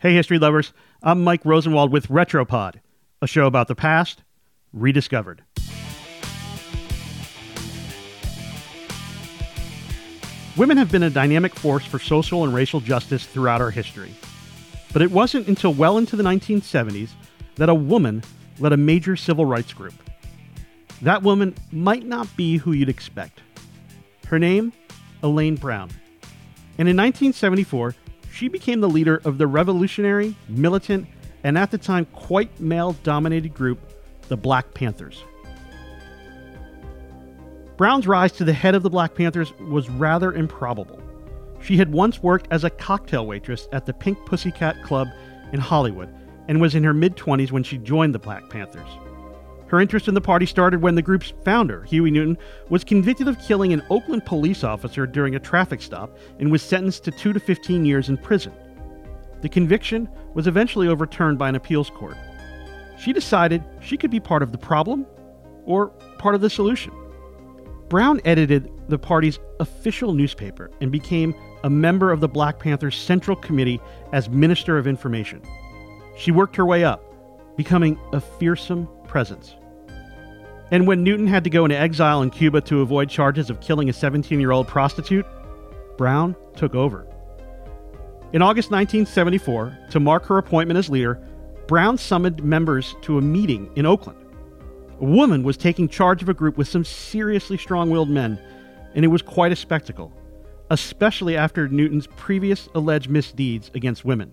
Hey, history lovers. I'm Mike Rosenwald with Retropod, a show about the past rediscovered. Women have been a dynamic force for social and racial justice throughout our history. But it wasn't until well into the 1970s that a woman led a major civil rights group. That woman might not be who you'd expect. Her name? Elaine Brown. And in 1974, she became the leader of the revolutionary, militant, and at the time quite male dominated group, the Black Panthers. Brown's rise to the head of the Black Panthers was rather improbable. She had once worked as a cocktail waitress at the Pink Pussycat Club in Hollywood and was in her mid 20s when she joined the Black Panthers. Her interest in the party started when the group's founder, Huey Newton, was convicted of killing an Oakland police officer during a traffic stop and was sentenced to 2 to 15 years in prison. The conviction was eventually overturned by an appeals court. She decided she could be part of the problem or part of the solution. Brown edited the party's official newspaper and became a member of the Black Panthers Central Committee as Minister of Information. She worked her way up, becoming a fearsome presence. And when Newton had to go into exile in Cuba to avoid charges of killing a 17 year old prostitute, Brown took over. In August 1974, to mark her appointment as leader, Brown summoned members to a meeting in Oakland. A woman was taking charge of a group with some seriously strong willed men, and it was quite a spectacle, especially after Newton's previous alleged misdeeds against women.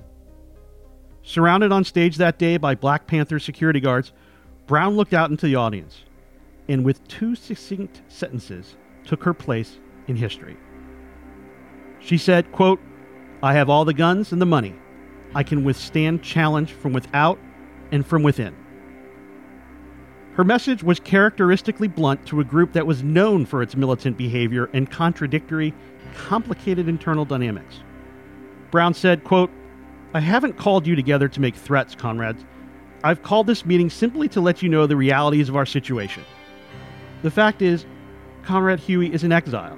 Surrounded on stage that day by Black Panther security guards, Brown looked out into the audience and with two succinct sentences took her place in history. She said, quote, I have all the guns and the money. I can withstand challenge from without and from within. Her message was characteristically blunt to a group that was known for its militant behavior and contradictory, complicated internal dynamics. Brown said, quote, I haven't called you together to make threats, comrades. I've called this meeting simply to let you know the realities of our situation. The fact is, Comrade Huey is in exile.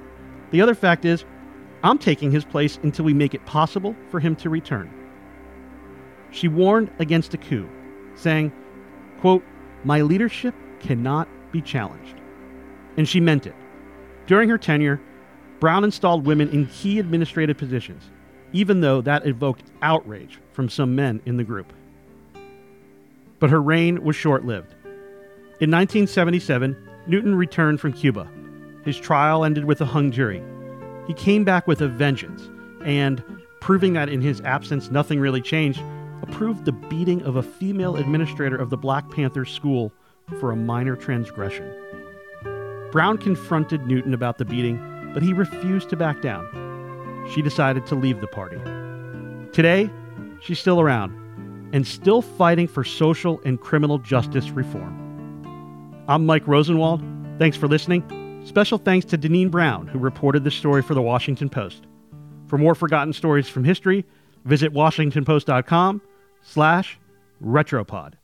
The other fact is, I'm taking his place until we make it possible for him to return. She warned against a coup, saying, quote, My leadership cannot be challenged. And she meant it. During her tenure, Brown installed women in key administrative positions, even though that evoked outrage from some men in the group. But her reign was short lived. In 1977, Newton returned from Cuba. His trial ended with a hung jury. He came back with a vengeance, and, proving that in his absence nothing really changed, approved the beating of a female administrator of the Black Panther School for a minor transgression. Brown confronted Newton about the beating, but he refused to back down. She decided to leave the party. Today, she's still around and still fighting for social and criminal justice reform. I'm Mike Rosenwald. Thanks for listening. Special thanks to Deneen Brown, who reported this story for the Washington Post. For more forgotten stories from history, visit washingtonpost.com slash retropod.